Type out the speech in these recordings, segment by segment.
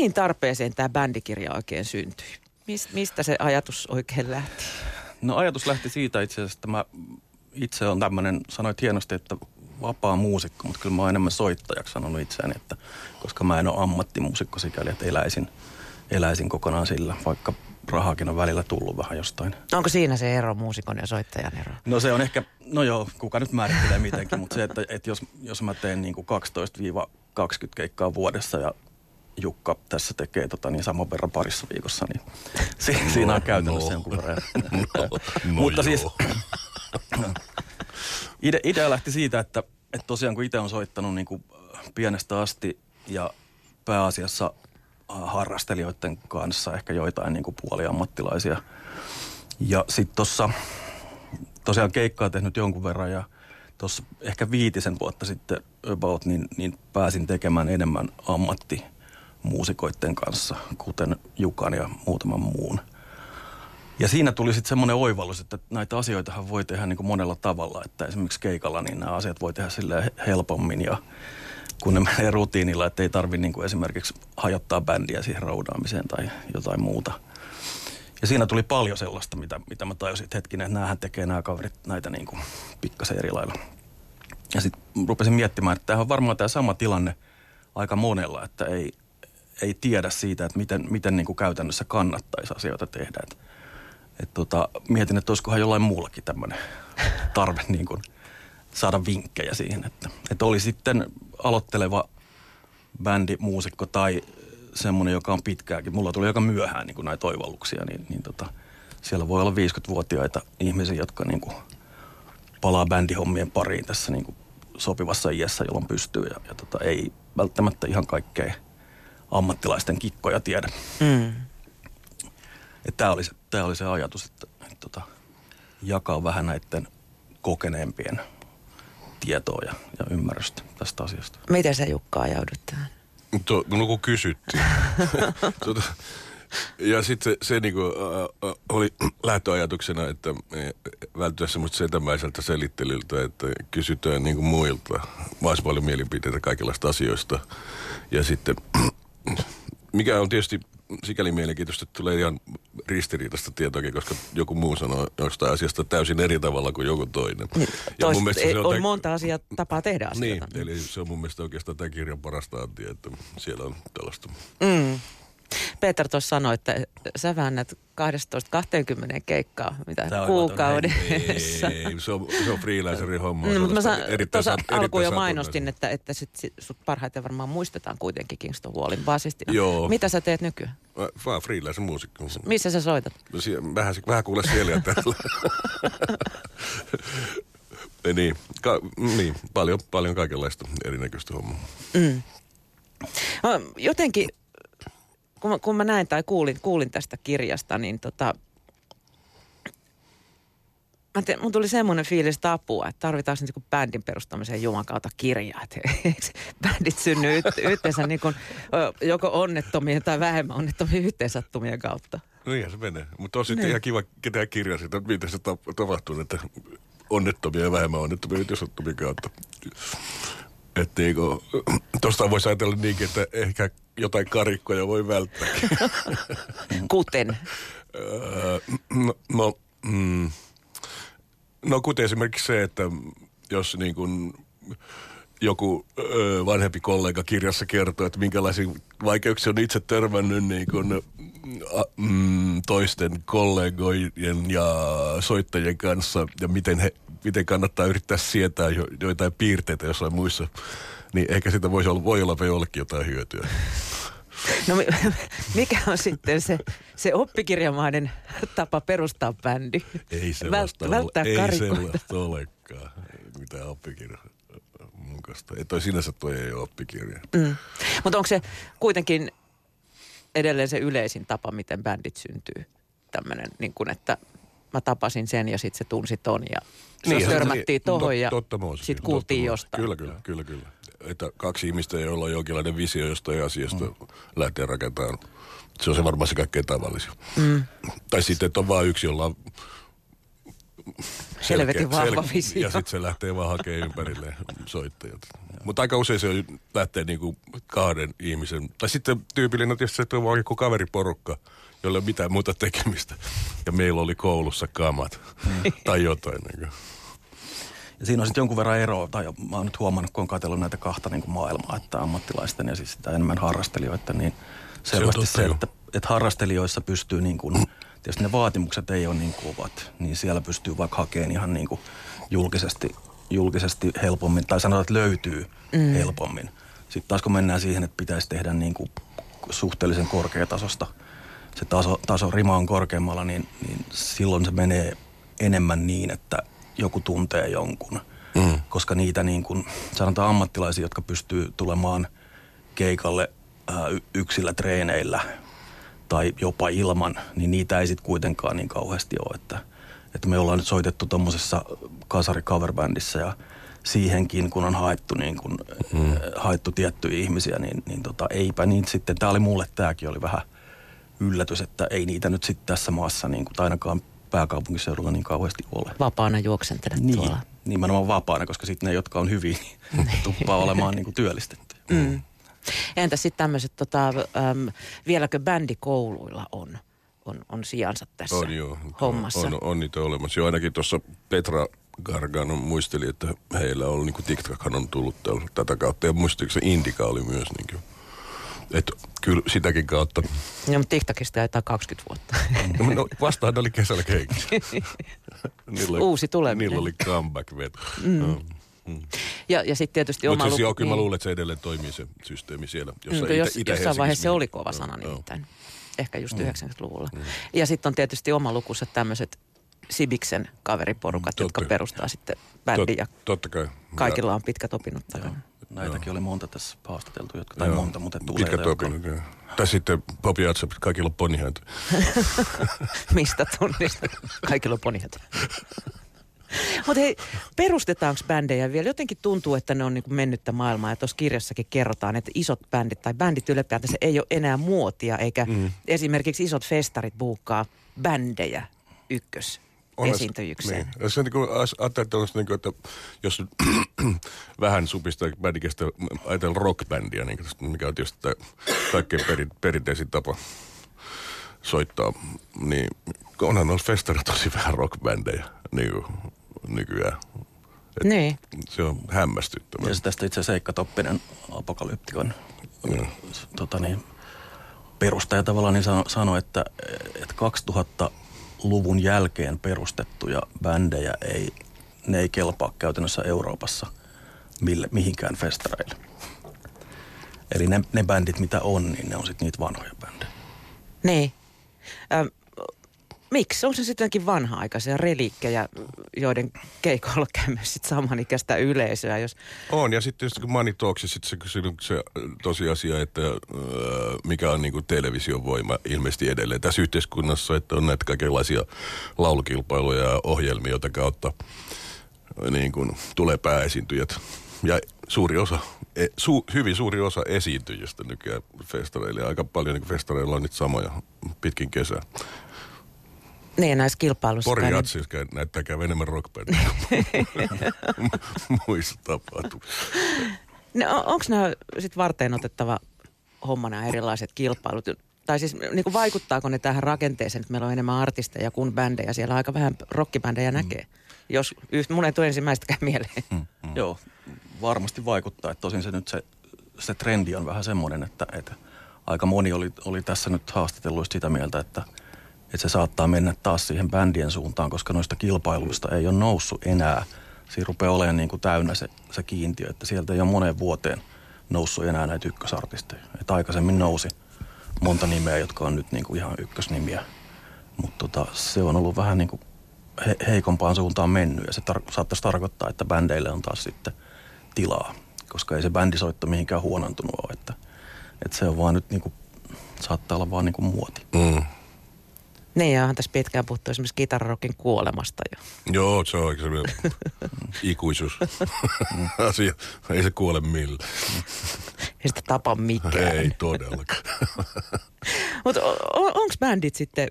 mihin tarpeeseen tämä bändikirja oikein syntyi? Mist, mistä se ajatus oikein lähti? No ajatus lähti siitä itse asiassa, että mä itse on tämmöinen, sanoit hienosti, että vapaa muusikko, mutta kyllä mä oon enemmän soittajaksi sanonut itseäni, että koska mä en ole ammattimuusikko sikäli, että eläisin, eläisin kokonaan sillä, vaikka rahakin on välillä tullut vähän jostain. Onko siinä se ero, muusikon ja soittajan ero? No se on ehkä, no joo, kuka nyt määrittelee mitenkin, mutta se, että, että jos, jos mä teen niin kuin 12-20 keikkaa vuodessa ja Jukka tässä tekee tota, niin saman verran parissa viikossa, niin si- no, siinä on käytännössä no. jonkun verran. no, no Mutta siis ide, idea lähti siitä, että, että tosiaan kun itse on soittanut niin kuin pienestä asti ja pääasiassa harrastelijoiden kanssa ehkä joitain niin kuin puoliammattilaisia. Ja sitten tuossa tosiaan keikkaa tehnyt jonkun verran ja tuossa ehkä viitisen vuotta sitten about, niin, niin pääsin tekemään enemmän ammattimuusikoiden kanssa, kuten Jukan ja muutaman muun. Ja siinä tuli sitten semmoinen oivallus, että näitä asioitahan voi tehdä niin kuin monella tavalla, että esimerkiksi keikalla niin nämä asiat voi tehdä sille helpommin ja kun ne menee rutiinilla, että ei tarvi niin kuin esimerkiksi hajottaa bändiä siihen roudaamiseen tai jotain muuta. Ja siinä tuli paljon sellaista, mitä, mitä mä tajusin, että hetkinen, että näähän tekee nämä kaverit näitä niin kuin pikkasen eri lailla. Ja sitten rupesin miettimään, että tämä on varmaan tämä sama tilanne aika monella, että ei, ei tiedä siitä, että miten, miten niin kuin käytännössä kannattaisi asioita tehdä. Et, et tota, mietin, että olisikohan jollain muullakin tämmöinen tarve niin kuin saada vinkkejä siihen, että, että oli sitten aloitteleva bändi, muusikko tai semmoinen, joka on pitkääkin. Mulla tuli aika myöhään niin kuin näitä toivalluksia, niin, niin tota, siellä voi olla 50-vuotiaita ihmisiä, jotka niin kuin palaa bändihommien pariin tässä niin kuin sopivassa iässä, jolloin pystyy ja, ja tota, ei välttämättä ihan kaikkea ammattilaisten kikkoja tiedä. Mm. Tämä oli, se, tää oli se ajatus, että, että tota, jakaa vähän näiden kokeneempien tietoa ja, ja ymmärrystä tästä asiasta. Miten sä Jukka ajaudut tähän? To, no kun kysyttiin. tuota, ja sitten se, se niinku, äh, oli lähtöajatuksena, että välttyä semmoista setämäiseltä selittelyltä, että kysytään niinku muilta mahdollisimman paljon mielipiteitä kaikenlaista asioista. Ja sitten, mikä on tietysti sikäli mielenkiintoista, että tulee ihan ristiriitaista tietoakin, koska joku muu sanoo jostain asiasta täysin eri tavalla kuin joku toinen. Niin, ja mun mielestä se on, on tämän... monta asiaa tapaa tehdä asioita. Niin, eli se on mun mielestä oikeastaan tämän kirjan parasta antia, että siellä on tällaista. Mm. Peter tuossa sanoi, että sä väännät 12-20 keikkaa mitä Tämä kuukaudessa. Ei, ei, se on, se on freelancerin homma. No, mä sa- tuossa alkuun jo mainostin, että, että sit, sit, sut parhaiten varmaan muistetaan kuitenkin Kingston Wallin basistina. Joo. Mitä sä teet nykyään? Mä, vaan freelancer muusikko. Missä sä soitat? Sie- vähän, vähän kuule siellä ja täällä. niin, ka- niin, paljon, paljon kaikenlaista erinäköistä hommaa. Mm. Jotenkin kun mä, kun mä näin tai kuulin, kuulin tästä kirjasta, niin tota, mä te, mun tuli semmoinen fiilis, että apua, että tarvitaan niin bändin perustamiseen Juman kautta kirjaa. Että bändit synny yt, yhteensä niin kuin, joko onnettomien tai vähemmän onnettomien yhteensattumien kautta. No ihan se menee. Mutta on sitten niin. ihan kiva ketään kirjaa siitä, miten se tapahtuu, että onnettomia ja vähemmän onnettomia yhteensattumien kautta. Että niinku, tuosta voisi ajatella niinkin, että ehkä jotain karikkoja voi välttää. Kuten? no, no, mm, no kuten esimerkiksi se, että jos niin kuin joku ö, vanhempi kollega kirjassa kertoo, että minkälaisiin vaikeuksia on itse törmännyt niin kuin, a, mm, toisten kollegojen ja soittajien kanssa ja miten, he, miten kannattaa yrittää sietää jo, joitain piirteitä jossain muissa, niin ehkä sitä voisi olla, voi olla jollekin jotain hyötyä. No mikä on sitten se, se oppikirjamainen tapa perustaa bändi? Ei sellaista, Vält, välttää ei sellaista olekaan. Mitä oppikirja mukaista. Ei toi sinänsä toi ei ole oppikirja. Mm. Mutta onko se kuitenkin edelleen se yleisin tapa, miten bändit syntyy? Tämmöinen, niin kuin, että mä tapasin sen ja sitten se tunsi ton ja niin, törmättiin niin, tohon ja sitten kuultiin totta, jostain. Kyllä, kyllä, kyllä, kyllä. Että kaksi ihmistä, joilla on jonkinlainen visio jostain asiasta, mm. lähtee rakentamaan. Se on se varmaan se kaikkein tavallisin. Mm. Tai sitten, että on vain yksi, jolla on Helvetin vahva visio. Ja sitten se lähtee vaan hakemaan ympärille soittajat. Mutta aika usein se lähtee niinku kahden ihmisen. Tai sitten tyypillinen tietysti se, että on vaan joku kaveriporukka, jolla ei ole mitään muuta tekemistä. Ja meillä oli koulussa kamat tai jotain. Niin ja siinä on sitten jonkun verran eroa, tai mä oon nyt huomannut, kun on katsellut näitä kahta niin kuin maailmaa, että ammattilaisten ja siis sitä enemmän harrastelijoita, niin selvästi se, se että, että harrastelijoissa pystyy niin kuin, tietysti ne vaatimukset ei ole niin kovat, niin siellä pystyy vaikka hakemaan ihan niin kuin julkisesti, julkisesti helpommin, tai sanotaan, että löytyy mm. helpommin. Sitten taas kun mennään siihen, että pitäisi tehdä niin kuin suhteellisen korkeatasosta, se taso, taso rima on korkeammalla, niin, niin silloin se menee enemmän niin, että joku tuntee jonkun. Mm. Koska niitä niin kuin, sanotaan ammattilaisia, jotka pystyy tulemaan keikalle ää, yksillä treeneillä tai jopa ilman, niin niitä ei sitten kuitenkaan niin kauheasti ole. Että, että me ollaan nyt soitettu tuommoisessa kasari coverbändissä ja siihenkin, kun on haettu, niin kun, mm. haettu tiettyjä ihmisiä, niin, niin tota, eipä niin sitten. Tämä oli mulle, tämäkin oli vähän yllätys, että ei niitä nyt sitten tässä maassa, niin kuin, tai ainakaan pääkaupunkiseudulla niin kauheasti ole. Vapaana juoksentelet niin, tuolla. Nimenomaan vapaana, koska sitten ne, jotka on hyvin, niin tuppaa olemaan niin kuin työllistetty. Mm. Entä sitten tämmöiset, tota, ähm, vieläkö bändikouluilla on, on, on sijansa tässä on, joo. hommassa? On, on niitä olemassa. Jo ainakin tuossa Petra Gargano muisteli, että heillä on, niin TikTokhan on tullut tätä kautta. Ja se Indika oli myös niin kuin että kyllä sitäkin kautta. No, mutta TikTokista taitaa 20 vuotta. No, no vastaan oli kesällä keikissä. Uusi tuleminen. Niillä oli comeback veto. Mm. No. Mm. Ja, ja sitten tietysti Mut oma siis, luku. kyllä niin. mä luulen, että se edelleen toimii se systeemi siellä. Jossa mm, jos, itä, jossain vaiheessa se oli kova sana no, nimittäin. Ehkä just mm. 90-luvulla. Mm. Ja sitten on tietysti oma lukunsa tämmöiset Sibiksen kaveriporukat, mm, jotka perustaa sitten bändin. Ja totta kai. Kaikilla on pitkät opinnot takana. Näitäkin Joo. oli monta tässä haastateltu, jotka, tai Joo. monta, mutta tulee. Pitkät opinnot, jotka... Tai sitten Popi Atsep, kaikilla on ponihäät. Mistä tunnistat? Kaikilla on ponihäät. Mutta hei, perustetaanko bändejä vielä? Jotenkin tuntuu, että ne on niin mennyttä maailmaa. Ja tuossa kirjassakin kerrotaan, että isot bändit tai bändit ylipäätään se ei ole enää muotia. Eikä mm. esimerkiksi isot festarit buukkaa bändejä ykkös esiintyjykseen. Niin. Ja se niin ajattelee, niin kuin, että jos vähän supistaa bändikestä, ajatellaan rockbändiä, niin kuin, mikä on tietysti tämä kaikkein perin, perinteisin tapa soittaa, niin onhan noissa festareilla tosi vähän rockbändejä niin kuin, nykyään. Et niin. Se on hämmästyttävää. Ja tästä itse Seikka Toppinen apokalyptikon mm. tota niin, perustaja tavallaan niin sanoi, sano, että, että 2000 luvun jälkeen perustettuja bändejä ei, ne ei kelpaa käytännössä Euroopassa mille, mihinkään festareille. Eli ne, ne bändit, mitä on, niin ne on sitten niitä vanhoja bändejä. Niin. Ähm, miksi? On se sittenkin vanha-aikaisia reliikkejä, joiden keikoilla käy myös sit samanikäistä yleisöä? Jos... On, ja sitten kun Money Talks, sit se, se, se tosiasia, että äh, mikä on niinku television voima ilmeisesti edelleen tässä yhteiskunnassa, että on näitä kaikenlaisia laulukilpailuja ja ohjelmia, joita kautta niin kuin, tulee pääesiintyjät. Ja suuri osa, e, su, hyvin suuri osa esiintyjistä nykyään festareilla. Aika paljon niin festareilla on nyt samoja pitkin kesää. Niin, näissä kilpailuissa. Pori Jatsis niin... näyttää käy enemmän rockbändiä muissa tapahtumissa. No, onko nämä sitten varteen otettava homma nämä erilaiset kilpailut? Tai siis niin kuin vaikuttaako ne tähän rakenteeseen, että meillä on enemmän artisteja kuin bändejä? Siellä aika vähän rockibändejä näkee. Mm. Jos yht, mun ei tule ensimmäistäkään mieleen. Mm, mm. Joo, varmasti vaikuttaa. Että tosin se nyt se, se trendi on vähän semmoinen, että, että aika moni oli, oli tässä nyt haastatelluista sitä mieltä, että – että se saattaa mennä taas siihen bändien suuntaan, koska noista kilpailuista ei ole noussut enää. Siinä rupeaa olemaan niin kuin täynnä se, se kiintiö, että sieltä ei ole moneen vuoteen noussut enää näitä ykkösartisteja. Että aikaisemmin nousi monta nimeä, jotka on nyt niin kuin ihan ykkösnimiä. Mutta tota, se on ollut vähän niin kuin he, heikompaan suuntaan mennyt ja se tar- saattaisi tarkoittaa, että bändeille on taas sitten tilaa, koska ei se bändisoitto mihinkään huonontunut ole. Että, että se on vaan nyt niin kuin, saattaa olla vaan niin kuin muoti. Mm. Niin, ja tässä pitkään puhuttu esimerkiksi kitararokin kuolemasta jo. Joo, se on oikein ikuisuus asia. Ei se kuole millään. Ei sitä tapa mikään. Ei todellakaan. Mutta on, onko bändit sitten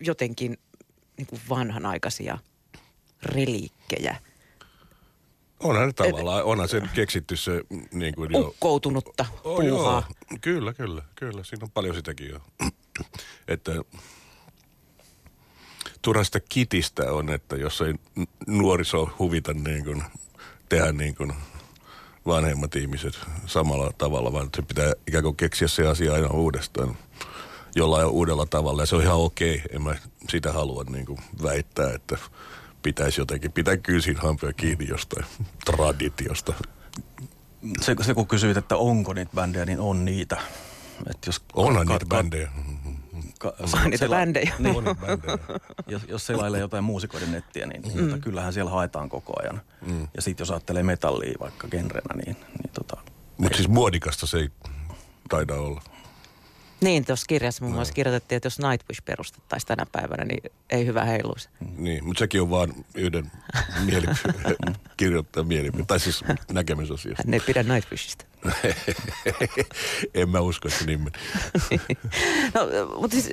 jotenkin niin kuin vanhanaikaisia reliikkejä? Onhan ne tavallaan, Et, onhan se keksitty se niin kuin jo... Ukkoutunutta oh, puuhaa. Joo, kyllä, kyllä, kyllä. Siinä on paljon sitäkin jo. että turha sitä kitistä on, että jos ei nuoriso huvita niin kuin, tehdä niin kuin vanhemmat ihmiset samalla tavalla, vaan se pitää ikään kuin keksiä se asia aina uudestaan jollain uudella tavalla. Ja se on ihan okei. En mä sitä halua niin kuin väittää, että pitäisi jotenkin pitää kyysin hampea kiinni jostain traditiosta. Se, se kun kysyit, että onko niitä bändejä, niin on niitä. Et jos Onhan niitä bändejä. Ka- Vaan niitä bändejä. Niin. On bändejä. jos, jos selailee jotain muusikoiden nettiä, niin mm. tota, kyllähän siellä haetaan koko ajan. Mm. Ja sitten jos ajattelee metallia vaikka genrenä, niin, niin tota, Mutta siis muodikasta se ei taida olla. Niin, tuossa kirjassa muun muassa no. kirjoitettiin, että jos Nightwish perustettaisiin tänä päivänä, niin ei hyvä heiluisi. Niin, mutta sekin on vaan yhden mielipide, kirjoittajan mielipide, tai siis näkemysasiasta. Hän ei pidä Nightwishista. en mä usko, että niin no, mutta siis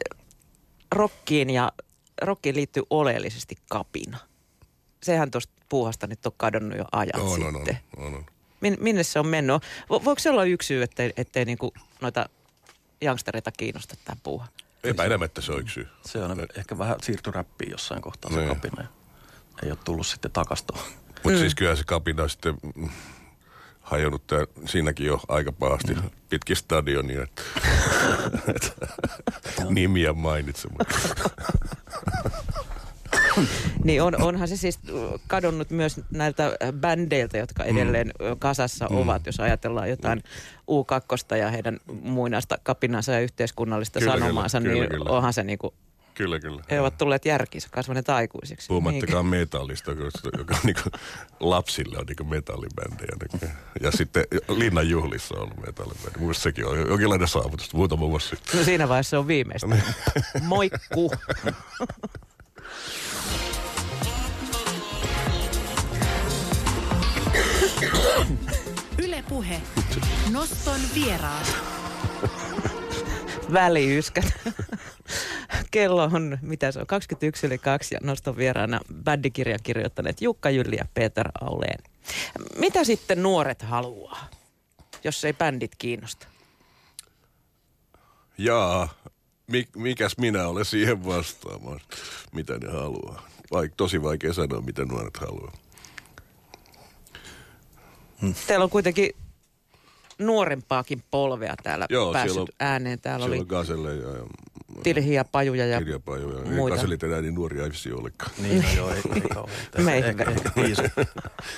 rockiin ja rockiin liittyy oleellisesti kapina. Sehän tuosta puuhasta nyt on kadonnut jo ajat on, sitten. On, on, on. Min, minne se on mennyt? Vo, voiko se olla yksi syy, ettei, ettei niinku noita youngstereita kiinnosta tämä puuha? Epäilemättä se on yksi syy. Se on ne. ehkä vähän siirty räppiin jossain kohtaa se niin. kapina. Ei ole tullut sitten takastoon. Mutta mm. siis kyllä se kapina sitten hajonnut tää, siinäkin jo aika pahasti mm. pitkin stadionia, että, että nimiä mainitsematta. niin on, onhan se siis kadonnut myös näiltä bändeiltä, jotka edelleen mm. kasassa mm. ovat, jos ajatellaan jotain U2 ja heidän muinaista kapinansa ja yhteiskunnallista kyllä, sanomaansa, kyllä, niin kyllä. onhan se niinku Kyllä, kyllä. He ovat tulleet järkiinsä, kasvaneet aikuisiksi. Puhumattakaan niin. metallista, joka on niinku, lapsille on niinku metallibändejä. Niinku. Ja sitten Linnan juhlissa on ollut metallibändi. Mielestäni sekin on jonkinlainen saavutus muutama vuosi sitten. No siinä vaiheessa se on viimeistä. Moikku! Ylepuhe. Noston vieraat. Väliyskät. Kello on, mitä se on, 21 yli 2 ja noston vieraana bändikirjan kirjoittaneet Jukka Jylli ja Peter Auleen. Mitä sitten nuoret haluaa, jos ei bändit kiinnosta? Jaa, mikäs minä olen siihen vastaamaan, mitä ne haluaa. Vaik, tosi vaikea sanoa, mitä nuoret haluaa. Teillä on kuitenkin nuorempaakin polvea täällä Joo, päässyt siellä on, ääneen. Täällä siellä oli Gaselle ja, ja Tilhiä Pajuja ja Tilhiä Pajuja. Muita. Gaselit enää niin nuoria ei olekaan. Niin, no joo, ei, ei kauhean. Me ehkä, ehkä tiisun,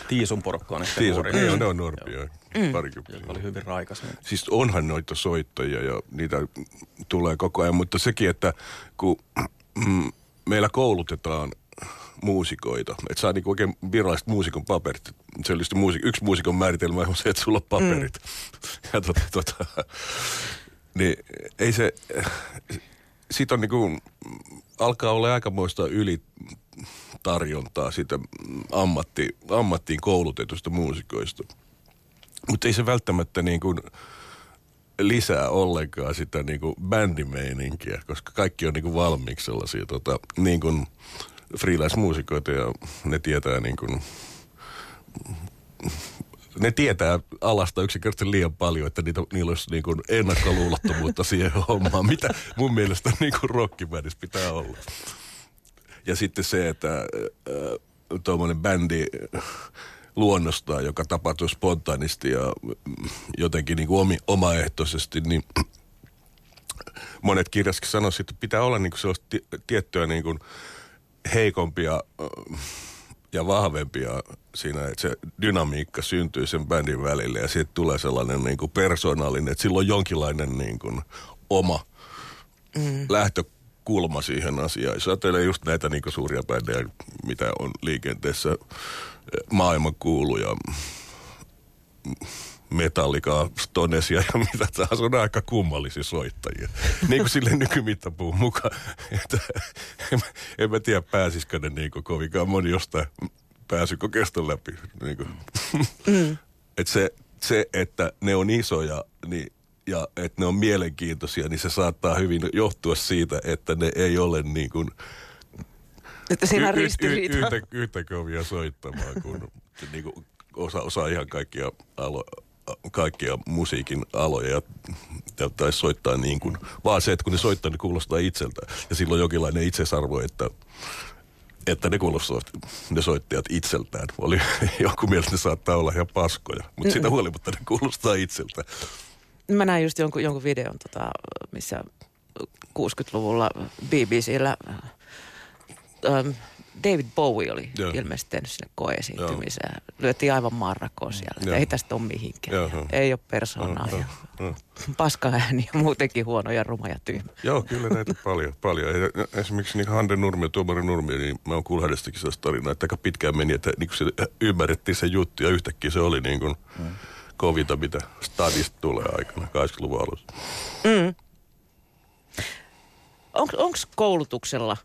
tiisun porukka on ehkä tiisun, nuori. Niin, ne on nuorempia. Mm. Parikymppisiä. Oli hyvin raikas. Niin. Siis onhan noita soittajia ja niitä tulee koko ajan, mutta sekin, että kun mm, meillä koulutetaan muusikoita. Että saa niinku oikein viralliset muusikon paperit. Se oli muusik- yksi muusikon määritelmä on se, että sulla on paperit. Mm. Ja tota, tota, niin ei se, sit on niinku, alkaa olla aikamoista ylitarjontaa sitä ammatti, ammattiin koulutetusta muusikoista. Mutta ei se välttämättä niin kuin lisää ollenkaan sitä niin kuin bändimeininkiä, koska kaikki on niin kuin valmiiksi sellaisia tota, niin kuin freelance-muusikoita ja ne tietää niin kuin, ne tietää alasta yksinkertaisesti liian paljon, että niitä, niillä olisi niin kuin ennakkoluulottomuutta siihen hommaan, mitä mun mielestä niin kuin pitää olla. Ja sitten se, että äh, tuommoinen bändi luonnostaa, joka tapahtuu spontaanisti ja jotenkin niin kuin omi, omaehtoisesti, niin monet kirjaskin sanoisivat, että pitää olla niin kuin sellaista tiettyä niin kuin heikompia ja vahvempia siinä, että se dynamiikka syntyy sen bändin välille ja siitä tulee sellainen niin kuin persoonallinen, että sillä on jonkinlainen niin kuin oma mm. lähtökulma siihen asiaan. Jos ajattelee just näitä niin kuin suuria bändejä, mitä on liikenteessä maailman Metallica, Stonesia ja mitä taas on aika kummallisia soittajia. niin kuin sille nykymittapuun mukaan. Että, en, en mä tiedä pääsisikö ne niin kuin kovinkaan moni jostain pääsykokeesta läpi. Niin kuin. Mm. Et se, se, että ne on isoja niin, ja että ne on mielenkiintoisia, niin se saattaa hyvin johtua siitä, että ne ei ole niin kuin, että siinä on ristiriita. Y- y- yhtä, yhtä kovia soittamaan kuin, niin kuin osa, osaa ihan kaikkia, alo, kaikkia musiikin aloja ja, tai soittaa niin kuin, vaan se, että kun ne soittaa, ne kuulostaa itseltä. Ja silloin jonkinlainen itsesarvo, että että ne kuulostaa ne soittajat itseltään. Oli joku mielestä ne saattaa olla ihan paskoja, mutta siitä huolimatta ne kuulostaa itseltä. Mä näin just jonkun, jonkun videon, tota, missä 60-luvulla BBCllä ähm, David Bowie oli Joo. ilmeisesti tehnyt sinne koeesiintymiseen. Lyötiin aivan marrakoon siellä. Joo. Ei tästä ole mihinkään. Joo. Ei ole persoonaa. Joo. Ja paska ääni ja muutenkin huono ja ruma ja tyhmä. Joo, kyllä näitä paljon. paljon. Esimerkiksi niin Hande Nurmi ja Tuomari Nurmi, niin mä oon kuullut hänestäkin sellaista tarinaa, että aika pitkään meni, että niin se ymmärrettiin se juttu ja yhtäkkiä se oli niin kuin mm. kovita, mitä stadista tulee aikana 80-luvun alussa. Mm. Onko koulutuksella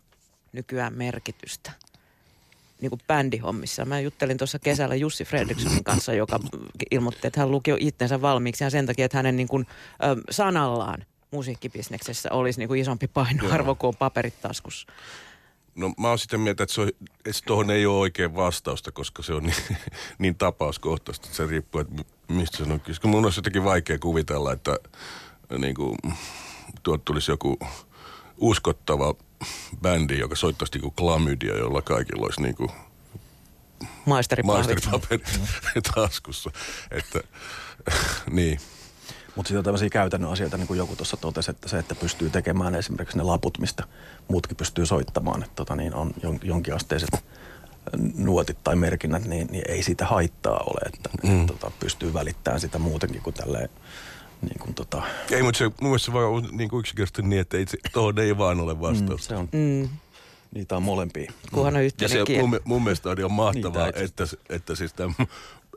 nykyään merkitystä? niin kuin bändihommissa. Mä juttelin tuossa kesällä Jussi Fredrikssonin kanssa, joka ilmoitti, että hän luki itsensä valmiiksi ja sen takia, että hänen niin kuin, ö, sanallaan musiikkibisneksessä olisi niin kuin isompi painoarvo kuin paperit taskussa. No mä oon sitä mieltä, että, se on, että tuohon ei ole oikein vastausta, koska se on niin, niin tapauskohtaista. Se riippuu, että mistä se on kyse. Mun on jotenkin vaikea kuvitella, että niin kuin, tuot tulisi joku uskottava bändi, joka soittaisi niinku klamydia, jolla kaikilla olisi niinku maisteripaperit, maisteripaperit taskussa. Että, niin. Mutta sitten on tämmöisiä käytännön asioita, niin kuin joku tuossa totesi, että se, että pystyy tekemään esimerkiksi ne laput, mistä muutkin pystyy soittamaan, että tota, niin on jon, jonkinasteiset nuotit tai merkinnät, niin, niin ei siitä haittaa ole, että mm. et, tota, pystyy välittämään sitä muutenkin kuin tälleen niin kuin tota... Ei, mutta se mun mielestä se vaan niin kuin yksinkertaisesti niin, että ei, tuohon ei vaan ole vastaus. Mm, se on. Mm. Niitä on molempia. Kunhan on Ja se mun, mun mielestä on ihan mahtavaa, että, että siis tämän,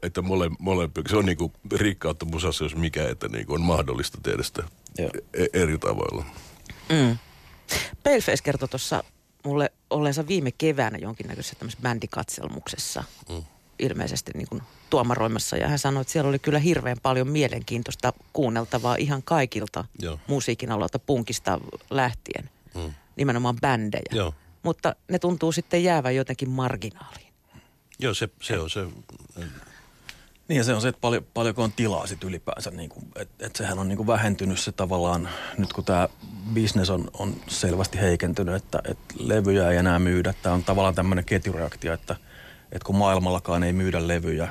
että mole, molempi, se on niin kuin rikkautta musassa, jos mikä, että niin kuin on mahdollista tehdä sitä e- eri tavoilla. Mm. Paleface kertoi tuossa mulle olleensa viime keväänä jonkinnäköisessä tämmöisessä bändikatselmuksessa. Mm ilmeisesti niin kuin tuomaroimassa ja hän sanoi, että siellä oli kyllä hirveän paljon mielenkiintoista kuunneltavaa ihan kaikilta Joo. musiikin alalta punkista lähtien, mm. nimenomaan bändejä. Joo. Mutta ne tuntuu sitten jäävän jotenkin marginaaliin. Joo, se, se on se. Niin ja se on se, että paljon, paljonko on tilaa sitten ylipäänsä. Niin kuin, että et sehän on niin kuin vähentynyt se tavallaan, nyt kun tämä business on, on selvästi heikentynyt, että, että levyjä ei enää myydä. Tämä on tavallaan tämmöinen ketjureaktio, että – että kun maailmallakaan ei myydä levyjä,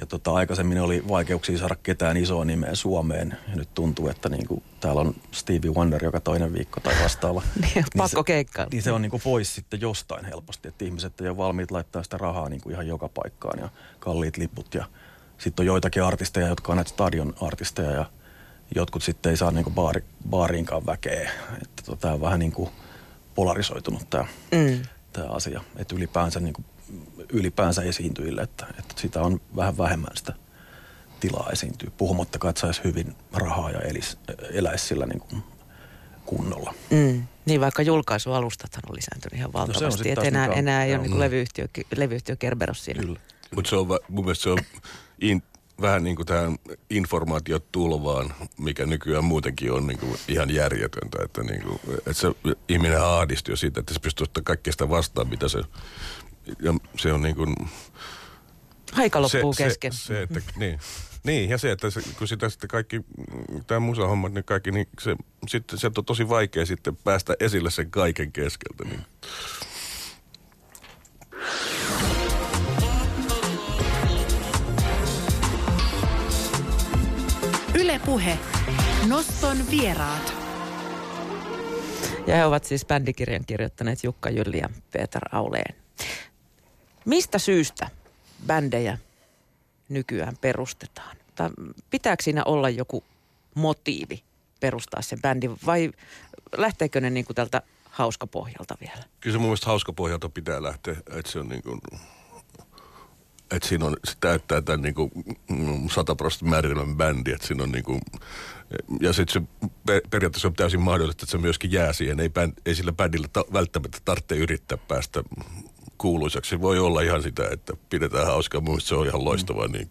ja tota, aikaisemmin oli vaikeuksia saada ketään isoa nimeä Suomeen. Ja nyt tuntuu, että niin kuin, täällä on Stevie Wonder joka toinen viikko tai vastaava. niin, pakko keikkaa. Niin se on niin kuin pois sitten jostain helposti. Että ihmiset ei ole valmiit laittaa sitä rahaa niin kuin ihan joka paikkaan ja kalliit liput. Ja sitten on joitakin artisteja, jotka on näitä stadion artisteja ja jotkut sitten ei saa niin kuin baari, baariinkaan väkeä. Että tota, tämä on vähän niin kuin polarisoitunut tämä, mm. tämä asia. Että ylipäänsä niin kuin ylipäänsä esiintyjille, että, että sitä on vähän vähemmän sitä tilaa esiintyä, puhumattakaan, että saisi hyvin rahaa ja elis, eläisi sillä niin kuin kunnolla. Mm. Niin, vaikka julkaisualustathan on lisääntynyt ihan valtavasti, no että enää, enää ei ole niin levyyhtiö, levyyhtiö Kerberos siinä. Kyllä. Mutta se on, mun mielestä se on in, vähän niin kuin tähän informaatiotulvaan, mikä nykyään muutenkin on niin kuin ihan järjetöntä. Että, niin kuin, että se ihminen ahdistuu siitä, että se pystyy ottaa kaikkea sitä vastaan, mitä se ja se on niin kuin... Aika loppuu se, kesken. Se, se, että, niin. Niin, ja se, että se, kun sitä sitten kaikki, tämä musahomma, niin kaikki, niin se, sitten se on tosi vaikea sitten päästä esille sen kaiken keskeltä. Niin. Ylepuhe Noston vieraat. Ja he ovat siis bändikirjan kirjoittaneet Jukka Jylli ja Peter Auleen. Mistä syystä bändejä nykyään perustetaan? Tai pitääkö siinä olla joku motiivi perustaa sen bändi vai lähteekö ne niin kuin tältä hauskapohjalta vielä? Kyllä se mun mielestä hauskapohjalta pitää lähteä, että se on niin kuin, että siinä on, se täyttää tämän niin kuin 100 prosenttia määritelmän bändi, että siinä on niin kuin, ja sitten se periaatteessa on täysin mahdollista, että se myöskin jää siihen. Ei, bänd, ei sillä bändillä ta, välttämättä tarvitse yrittää päästä kuuluisaksi. Voi olla ihan sitä, että pidetään hauskaa. Mun se on ihan loistavaa. Mm. Niin.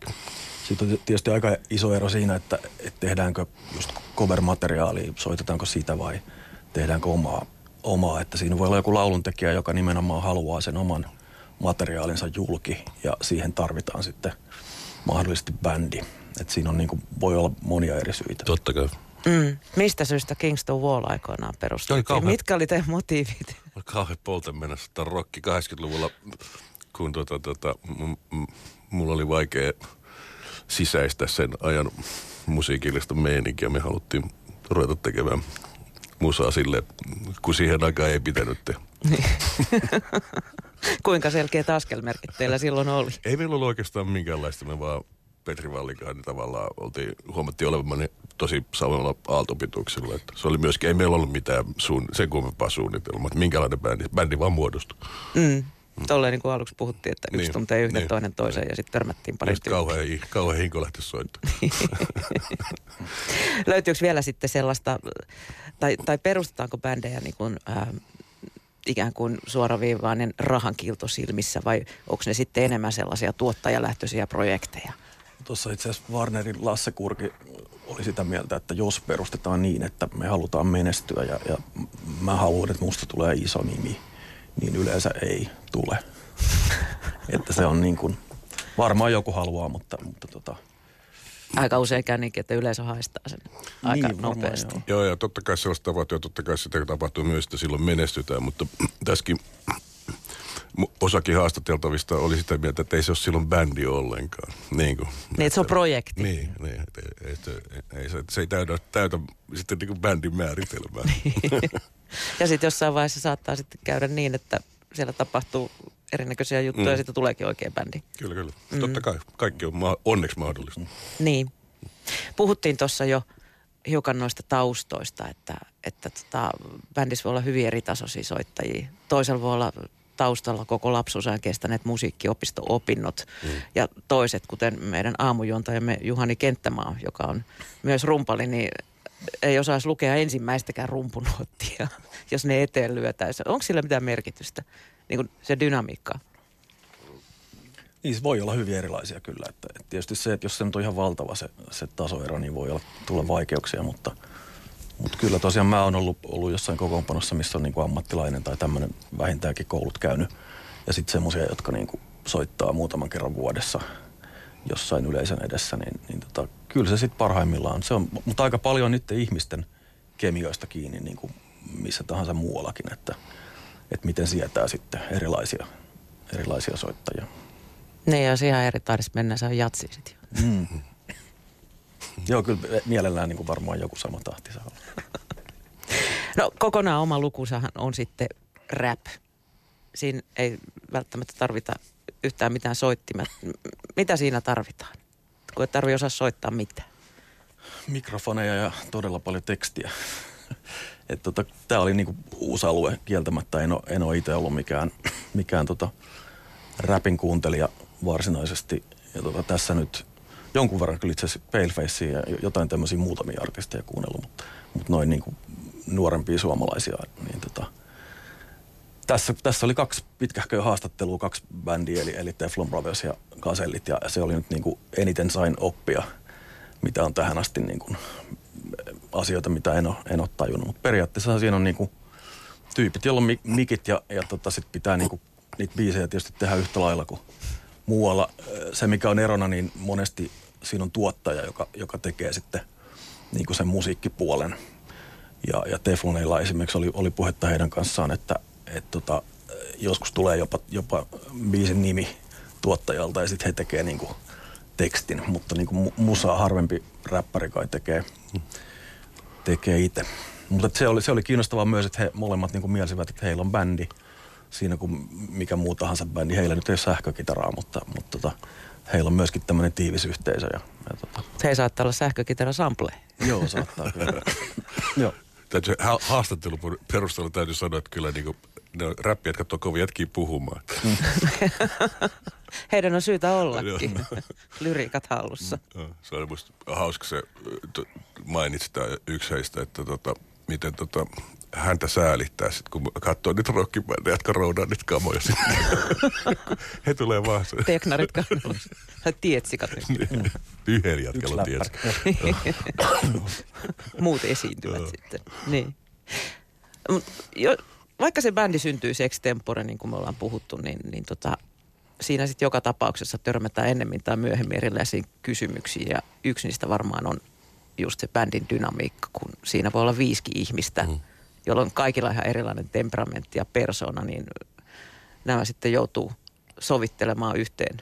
Sitten on tietysti aika iso ero siinä, että, että tehdäänkö just cover-materiaalia, soitetaanko sitä vai tehdäänkö omaa, omaa. Että siinä voi olla joku lauluntekijä, joka nimenomaan haluaa sen oman materiaalinsa julki ja siihen tarvitaan sitten mahdollisesti bändi. Et siinä on niin kuin, voi olla monia eri syitä. Totta kai. Mm. Mistä syystä Kingston Wall aikoinaan perustettiin? Kauhean, Mitkä oli teidän motiivit? Kauhean polten mennä rokki 80-luvulla, kun tuota, tuota, m- m- mulla oli vaikea sisäistä sen ajan musiikillista meininkiä. Me haluttiin ruveta tekemään musaa sille, kun siihen aikaan ei pitänyt. Niin. Kuinka selkeät askelmerkit teillä silloin oli? Ei meillä ollut oikeastaan minkäänlaista, me vaan Petri Vallikaan niin tavallaan oltiin, huomattiin olevamme tosi samalla aaltopituuksilla. Että se oli myöskin, ei meillä ollut mitään suun, sen kummempaa suunnitelmaa, että minkälainen bändi, bändi vaan muodostui. Mm. Mm. Tolleen niin kuin aluksi puhuttiin, että yksi niin, tuntee yhden, niin, toinen toisen niin. ja sitten törmättiin pari niin, kauhean, kauhean hinko lähti soittamaan. Löytyykö vielä sitten sellaista, tai, tai perustetaanko bändejä niin kuin, äh, ikään kuin suoraviivainen rahankilto silmissä vai onko ne sitten enemmän sellaisia tuottajalähtöisiä projekteja? Tuossa itse asiassa Warnerin Lasse Kurki oli sitä mieltä, että jos perustetaan niin, että me halutaan menestyä ja, ja mä haluan, että musta tulee iso nimi, niin yleensä ei tule. että se on niin kuin, varmaan joku haluaa, mutta, mutta tota, aika usein käy niinkin, että yleisö haistaa sen aika niin, nopeasti. Joo. joo, ja totta kai sellaista tapahtuu, ja totta kai sitä tapahtuu myös, että silloin menestytään, mutta tässäkin osakin haastateltavista oli sitä mieltä, että ei se ole silloin bändi ollenkaan. Niin, kuin, niin että se on projekti. Niin, niin että ei, ei, ei, se, se ei täytä, täytä sitten niin kuin bändin määritelmää. ja sitten jossain vaiheessa saattaa sitten käydä niin, että siellä tapahtuu erinäköisiä juttuja mm. ja sitten tuleekin oikein bändi. Kyllä, kyllä. Mm. Totta kai. Kaikki on ma- onneksi mahdollista. Niin. Puhuttiin tuossa jo hiukan noista taustoista, että, että tota, bändissä voi olla hyvin eri tasoisia soittajia. Toisella voi olla taustalla koko lapsuusajan kestäneet musiikkiopisto-opinnot. Mm. Ja toiset, kuten meidän aamujuontajamme Juhani Kenttämaa, joka on myös rumpali, niin ei osaisi lukea ensimmäistäkään rumpunuottia, jos ne eteen lyötäisiin. Onko sillä mitään merkitystä, niin kuin se dynamiikka? Niin voi olla hyvin erilaisia kyllä. Että, että tietysti se, että jos se on ihan valtava se, se tasoero, niin voi olla, tulla vaikeuksia, mutta kyllä tosiaan mä oon ollut, ollut jossain kokoonpanossa, missä on niin kuin ammattilainen tai tämmöinen vähintäänkin koulut käynyt. Ja sitten semmoisia, jotka niin kuin soittaa muutaman kerran vuodessa jossain yleisön edessä, niin, niin tota, kyllä se sitten parhaimmillaan se on. Mutta aika paljon nyt ihmisten kemioista kiinni niin kuin missä tahansa muuallakin, että, että miten sietää sitten erilaisia, erilaisia soittajia. Niin, jos ihan eri taidissa mennä, se on jatsi sitten jo. Mm. Joo, kyllä mielellään niin kuin varmaan joku sama tahti saa olla. No kokonaan oma lukusahan on sitten rap. Siinä ei välttämättä tarvita yhtään mitään soittimet. Mitä siinä tarvitaan, kun et tarvitse osaa soittaa mitään? Mikrofoneja ja todella paljon tekstiä. tota, Tämä oli niinku uusi alue kieltämättä. En ole, en ole itse ollut mikään, mikään tota, rapin kuuntelija varsinaisesti. Ja tota, tässä nyt jonkun verran kyllä itse asiassa Palefacea ja jotain tämmöisiä muutamia artisteja kuunnellut, mutta, mutta noin niin kuin nuorempia suomalaisia, niin tota, tässä, tässä oli kaksi pitkähköä haastattelua, kaksi bändiä, eli, eli Teflon Brothers ja Gazellit, ja se oli nyt niin kuin eniten sain oppia, mitä on tähän asti niin kuin asioita, mitä en ole, en ole tajunnut. Mutta periaatteessa siinä on niin kuin tyypit, joilla on mikit, ja, ja tota, sit pitää niin kuin niitä biisejä tietysti tehdä yhtä lailla kuin muualla. Se, mikä on erona, niin monesti siinä on tuottaja, joka, joka tekee sitten niin kuin sen musiikkipuolen. Ja, ja Tefloneilla esimerkiksi oli, oli puhetta heidän kanssaan, että et tota, joskus tulee jopa, jopa biisin nimi tuottajalta ja sitten he tekee niin kuin tekstin, mutta niin kuin musaa harvempi räppäri kai tekee, tekee itse. Mutta se oli, se oli kiinnostavaa myös, että he molemmat niin kuin mielisivät, että heillä on bändi – siinä kuin mikä muu tahansa bändi. Heillä nyt ei ole sähkökitaraa, mutta, mutta tota, heillä on myöskin tämmöinen tiivis yhteisö. Ja, ja tota. Se ei saattaa olla sähkökitara sample. Joo, saattaa kyllä. Joo. Täytyy, haastattelun perusteella täytyy sanoa, että kyllä niin kuin, ne on räppiä, jotka on kovin jätkiä puhumaan. Heidän on syytä ollakin. Lyriikat hallussa. Se oli musta hauska se, mainitsi tämä yksi heistä, että tota, miten tota, häntä säälittää sit, kun katsoo niitä rockibändiä, jotka roudaa niitä kamoja He tulee vaan se. Teknarit kanssa. Tai tietsikat. Niin. Yhden jatkella tietsi. Muut esiintyvät sitten. Niin. Jo, vaikka se bändi syntyy extempore, niin kuin me ollaan puhuttu, niin, niin tota, siinä sitten joka tapauksessa törmätään ennemmin tai myöhemmin erilaisiin kysymyksiin ja yksi niistä varmaan on just se bändin dynamiikka, kun siinä voi olla viisikin ihmistä, mm. Jolloin kaikilla on ihan erilainen temperamentti ja persona, niin nämä sitten joutuu sovittelemaan yhteen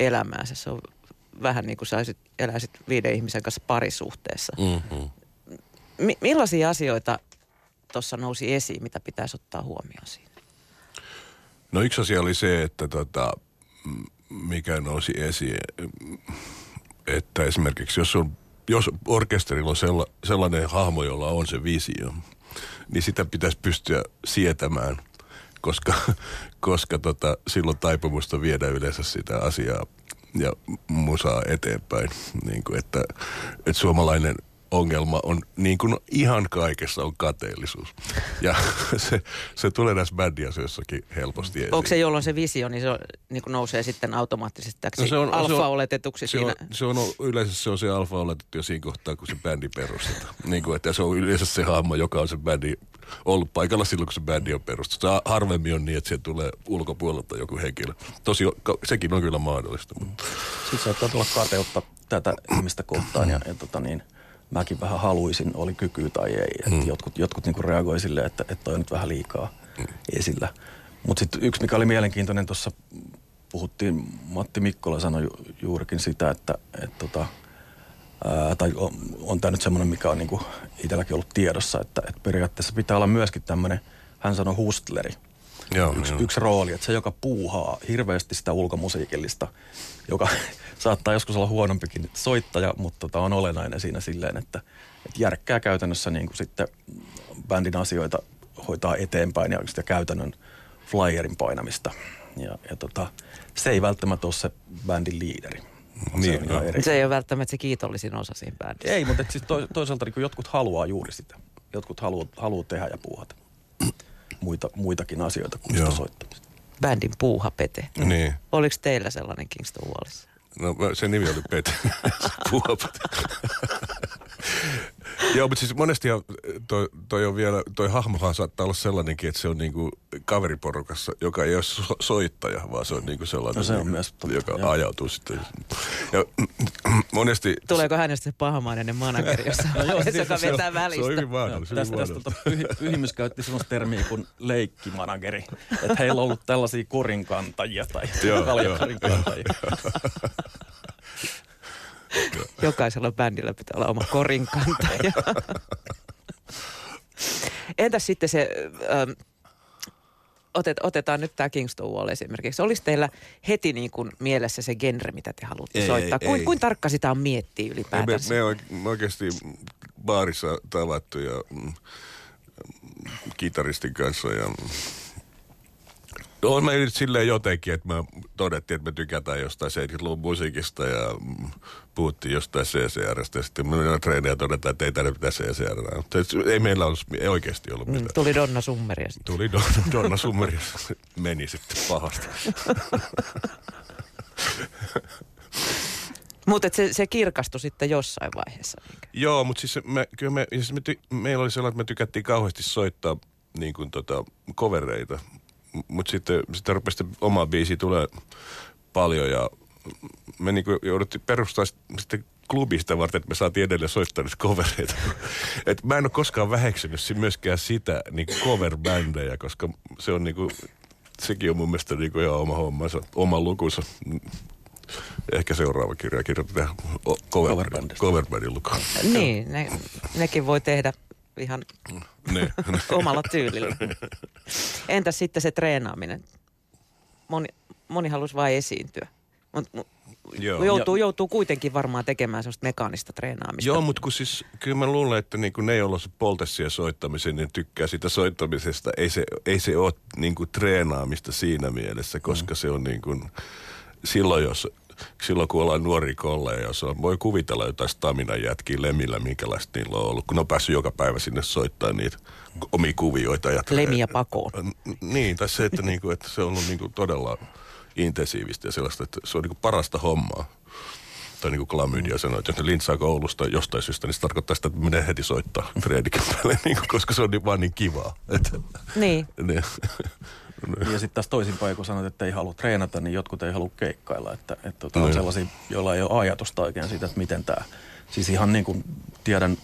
elämäänsä. Se on vähän niin kuin saisit, eläisit viiden ihmisen kanssa parisuhteessa. Mm-hmm. M- millaisia asioita tuossa nousi esiin, mitä pitäisi ottaa huomioon siinä? No yksi asia oli se, että tota, mikä nousi esiin, että esimerkiksi jos, on, jos orkesterilla on sella, sellainen hahmo, jolla on se visio, niin sitä pitäisi pystyä sietämään, koska, koska tota, silloin taipumusta viedä yleensä sitä asiaa ja musaa eteenpäin. Niin kuin, että, että suomalainen ongelma on niin kuin ihan kaikessa on kateellisuus. Ja se, se tulee näissä bändiasioissakin helposti esiin. Onko se jolloin se visio, niin se on, niin kuin nousee sitten automaattisesti no se on, alfa-oletetuksi se on, siinä? Se on, yleensä se on se alfa-oletettu jo siinä kohtaa, kun se bändi perustetaan. niin kuin, että se on yleensä se hahmo, joka on se bändi ollut paikalla silloin, kun se bändi on perustettu. Se harvemmin on niin, että se tulee ulkopuolelta joku henkilö. Tosi, sekin on kyllä mahdollista. Mutta. Sitten saattaa tulla kateutta tätä ihmistä kohtaan ja, ja tota niin – mäkin vähän haluaisin, oli kyky tai ei. Et mm. Jotkut, jotkut niinku reagoi silleen, että, että toi on nyt vähän liikaa mm. esillä. Mutta sitten yksi, mikä oli mielenkiintoinen tuossa, puhuttiin, Matti Mikkola sanoi ju, juurikin sitä, että et tota, ää, tai on, on tämä nyt semmoinen, mikä on niinku itselläkin ollut tiedossa, että et periaatteessa pitää olla myöskin tämmöinen, hän sanoi hustleri. Joo, yksi, joo. yksi rooli, että se, joka puuhaa hirveästi sitä ulkomusiikillista, joka saattaa joskus olla huonompikin soittaja, mutta tota, on olennainen siinä silleen, että, että järkkää käytännössä niin kuin sitten bändin asioita hoitaa eteenpäin ja sitä käytännön flyerin painamista. Ja, ja tota, se ei välttämättä ole se bändin liideri. Niin, se, on se ei ole välttämättä se kiitollisin osa siinä bändissä. Ei, mutta siis to, toisaalta niin jotkut haluaa juuri sitä. Jotkut haluaa, haluaa tehdä ja puuhata muita, muitakin asioita kuin sitä soittamista. Bändin puuhapete. Niin. Oliko teillä sellainen Kingston Wallissa? No se nimi oli Pete. Puuhapete. Joo, mutta siis monesti toi, toi, on vielä, toi hahmohan saattaa olla sellainenkin, että se on niinku kaveriporukassa, joka ei ole so- soittaja, vaan se on niinku sellainen, no se on niinku, myös totta, joka joo. ajautuu sitten. Ja monesti... Tuleeko hänestä se pahamainen manageri, jossa no joo, se, joka se, vetää välistä? Se on hyvin mahdollista. Tästä, tästä tota, pyhi, pyhimys käytti sellaista termiä kuin leikkimanageri. Että heillä on ollut tällaisia korinkantajia tai kaljakorinkantajia. Jokaisella bändillä pitää olla oma korinkantaja. Entäs sitten se, ähm, otet, otetaan nyt tämä Kingston Wall esimerkiksi. Olisi teillä heti niin kuin mielessä se genre, mitä te haluatte ei, soittaa? Kuin, kuin tarkka sitä on miettiä ylipäätänsä? Me, me, me oikeasti baarissa tavattu ja mm, kitaristin kanssa ja No me nyt silleen jotenkin, että me todettiin, että me tykätään jostain 70-luvun musiikista ja puhuttiin jostain CCRstä. Ja sitten me treenejä todetaan, että ei tänne pitää CCR. Ei meillä ollut, ei oikeasti ollut mm, mitään. Mm, tuli Donna Summeria sitten. Tuli Donna, Donna Summeria. Meni sitten pahasti. Mutta se, se kirkastui sitten jossain vaiheessa. Minkä? Joo, mutta siis, me, kyllä me, siis me ty, meillä oli sellainen, että me tykättiin kauheasti soittaa niin kuin tota, kovereita mutta sitten sitä rupesi oma biisi tulee paljon ja me niinku jouduttiin perustaa sitten klubista varten, että me saatiin edelleen soittaa niitä covereita. Et mä en ole koskaan väheksynyt myöskään sitä niinku cover-bändejä, koska se on niinku, sekin on mun mielestä niinku ihan oma hommansa, oma lukunsa. Ehkä seuraava kirja kirjoitetaan cover, cover, cover luku. Niin, ne, nekin voi tehdä ihan ne. omalla tyylillä. Entäs sitten se treenaaminen? Moni, moni halusi vain esiintyä. Mut, Joo. Joutuu, joutuu kuitenkin varmaan tekemään sellaista mekaanista treenaamista. Joo, mutta kun siis, kyllä mä luulen, että niin ne, joilla on se poltessia soittamisen, niin tykkää sitä soittamisesta. Ei se, ei se ole niin kuin treenaamista siinä mielessä, koska mm. se on niin kuin, silloin jos silloin kun ollaan nuori kolleja, jos on, voi kuvitella jotain stamina jätkiä lemillä, minkälaista niillä on ollut, kun on päässyt joka päivä sinne soittaa niitä omia kuvioita. Ja Lemiä pakoon. Niin, tai se, että, niinku, että se on ollut niinku todella intensiivistä ja sellaista, että se on niinku parasta hommaa. Tai niin kuin klamydia mm. sanoi, että jos ne lintsaa koulusta jostain syystä, niin se tarkoittaa sitä, että menee heti soittaa Fredikin päälle, niin kuin, koska se on niin, vaan niin kivaa. Että, niin. niin. Ja sitten taas toisinpäin, kun sanot, että ei halua treenata, niin jotkut ei halua keikkailla. Että, että tota, on sellaisia, joilla ei ole ajatusta oikein siitä, että miten tämä... Siis ihan niin kuin tiedän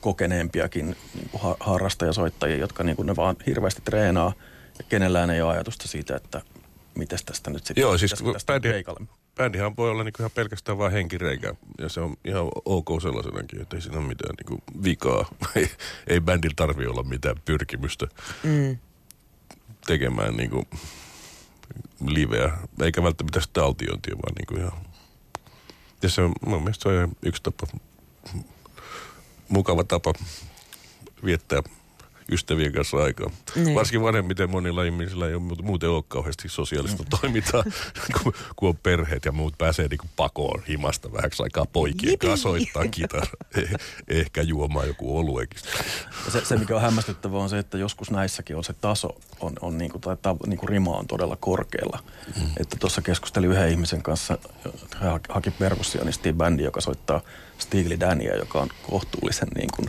kokeneempiakin niin kuin harrastajasoittajia, jotka niin kuin ne vaan hirveästi treenaa ja kenellään ei ole ajatusta siitä, että miten tästä nyt sitten Joo, siis bändi, bändihän voi olla niin ihan pelkästään vain henkireikä ja se on ihan ok sellaisenakin, että ei siinä ole mitään niin vikaa. ei, ei bändillä tarvitse olla mitään pyrkimystä mm. Tekemään niin kuin liveä, eikä välttämättä sitä altiointia, vaan niin kuin ihan... Ja se on, mun mielestä se on yksi tapa mukava tapa viettää ystävien kanssa aikaa. Niin. Varsinkin vanhemmiten monilla ihmisillä ei ole muuten ole kauheasti sosiaalista mm. toimintaa, kun, kun on perheet ja muut pääsee niin pakoon himasta vähäksi aikaa poikien kanssa soittaa kitara. Eh, ehkä juomaan joku oluekin. Se, se, mikä on hämmästyttävää on se, että joskus näissäkin on se taso, on, on niin kuin, tai ta, niin kuin rima on todella korkealla. Mm. Että tuossa keskustelin yhden ihmisen kanssa, hän haki perkussionisti bändi, joka soittaa Steely Dania, joka on kohtuullisen niin kuin,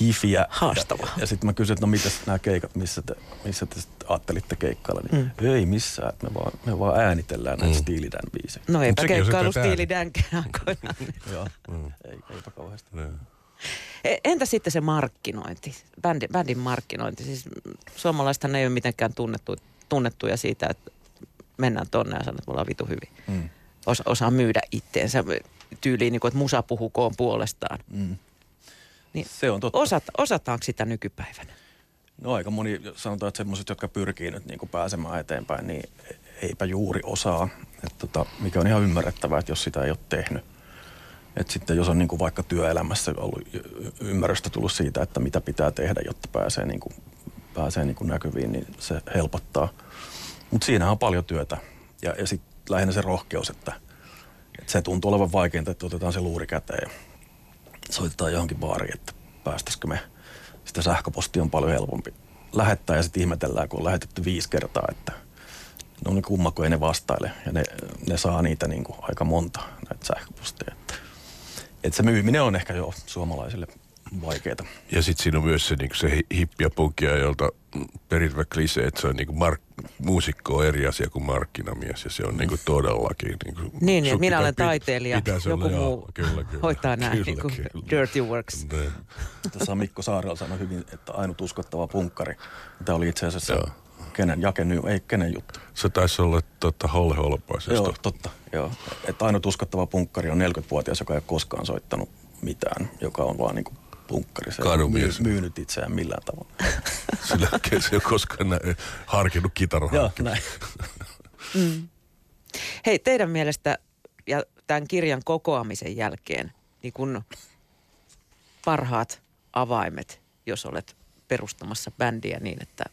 hifiä. Haastava. Ja, ja sitten mä kysyin, että no mitäs nämä keikat, missä te, missä te ajattelitte keikkailla, niin mm. ei missään, että me vaan, me vaan äänitellään näitä mm. Steely Dan biisejä. No eipä keikkailu Steely Dan aikoinaan. Joo, mm. ei, eipä kauheasti. E, entä sitten se markkinointi, bändin, bändin markkinointi? Siis suomalaisethan ei ole mitenkään tunnettu, tunnettuja siitä, että mennään tonne ja sanon, että me ollaan vitu hyvin. Mm. Osa, osaa myydä itteensä tyyliin, niin kuin, että musa puhukoon puolestaan. Mm. Niin se on totta. Osat, osataanko sitä nykypäivänä? No aika moni, sanotaan, että semmoiset, jotka pyrkii nyt niin kuin pääsemään eteenpäin, niin eipä juuri osaa. Et tota, mikä on ihan ymmärrettävää, että jos sitä ei ole tehnyt. Et sitten jos on niin kuin vaikka työelämässä ollut ymmärrystä tullut siitä, että mitä pitää tehdä, jotta pääsee, niin kuin, pääsee niin kuin näkyviin, niin se helpottaa. Mutta siinä on paljon työtä. Ja, ja sitten lähinnä se rohkeus, että, että se tuntuu olevan vaikeinta, että otetaan se luuri käteen soitetaan johonkin baariin, että päästäisikö me. Sitä sähköpostia on paljon helpompi lähettää ja sitten ihmetellään, kun on lähetetty viisi kertaa, että ne kumma, kun ei ne vastaile. Ja ne, ne saa niitä niin kuin aika monta, näitä sähköposteja. Että, että se myyminen on ehkä jo suomalaisille vaikeaa. Ja sitten siinä on myös se, niin se hippi ja punkia, jolta perivä klise, että se on niin mark, muusikko on eri asia kuin markkinamies ja se on niin kuin todellakin. Niin, kuin, niin, niin minä olen taiteilija, joku olla, muu kyllä, kyllä, hoitaa nämä kyllä, niin kuin kyllä. dirty works. Ne. Tässä Mikko Saarella sanoi hyvin, että ainut uskottava punkkari. Tämä oli itse asiassa Joo. kenen jakeny, ei kenen juttu. Se taisi olla totta, Holle Holpaisesta. Joo, totta. Joo. Että ainut uskottava punkkari on 40-vuotias, joka ei ole koskaan soittanut mitään, joka on vaan niin kuin punkkari. Se Kadumies. Myy, myynyt itseään millään tavalla. Sillä se ei ole koskaan näin, harkinnut kitaran Joo, näin. mm. Hei, teidän mielestä ja tämän kirjan kokoamisen jälkeen, niin kun parhaat avaimet, jos olet perustamassa bändiä niin, että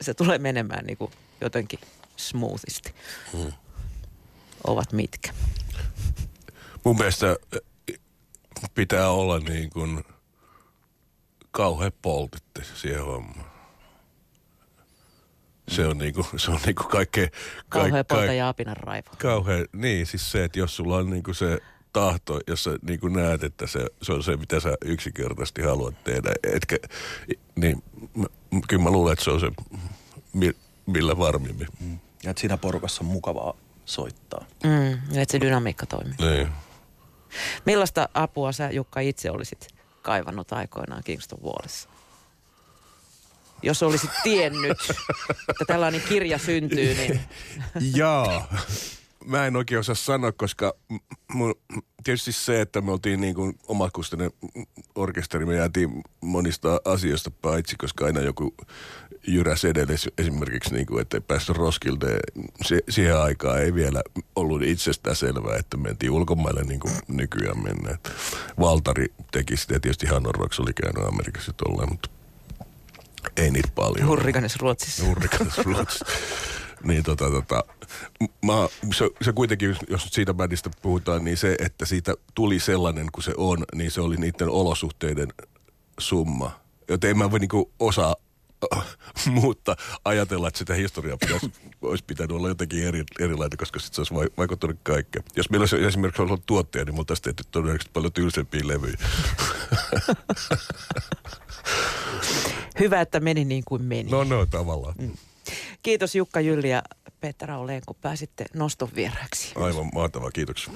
se tulee menemään niin kuin jotenkin smoothisti, hmm. ovat mitkä? Mun mielestä pitää olla niin kuin kauhean poltitte siihen hommaan. Se on niinku, se on niinku kaikkea... Kauhean polta ja apinan raivo. Kauhean, niin siis se, että jos sulla on niinku se tahto, jos sä niinku näet, että se, se on se, mitä sä yksinkertaisesti haluat tehdä, etkä, niin mä, kyllä mä luulen, että se on se, millä varmimmin. Mm. Ja että siinä porukassa on mukavaa soittaa. Mm, että se dynamiikka toimii. Niin. Millaista apua sä Jukka itse olisit kaivannut aikoinaan Kingston Wallissa? Jos olisit tiennyt, että tällainen kirja syntyy, niin... Jaa. Mä en oikein osaa sanoa, koska mun, tietysti se, että me oltiin niin kuin omakustainen orkesteri, me jäätiin monista asioista paitsi, koska aina joku jyräs edelleen esimerkiksi, niin kuin, että ei päästy Roskilde. Se, siihen aikaan ei vielä ollut itsestään selvää, että mentiin ulkomaille niin kuin nykyään mennä. Valtari teki sitä, tietysti Hannon Rocks oli käynyt Amerikassa tolleen, mutta ei niitä paljon. Hurrikanes Ruotsissa. Hurrikanes Ruotsissa. niin tota, tota, mä, se, se kuitenkin, jos siitä bändistä puhutaan, niin se, että siitä tuli sellainen kuin se on, niin se oli niiden olosuhteiden summa. Joten en mä voi niinku osaa mutta ajatella, että sitä historiaa pitäisi, olisi pitänyt olla jotenkin eri, erilainen, koska sitten se olisi vaikuttanut kaikkea. Jos meillä olisi esimerkiksi ollut tuottaja, niin me oltaisiin tehty todennäköisesti paljon tylsempiä levyjä. Hyvä, että meni niin kuin meni. No, no, tavallaan. Mm. Kiitos Jukka Jylli ja Petra Oleen, kun pääsitte noston vieraaksi. Aivan mahtavaa, kiitoksia.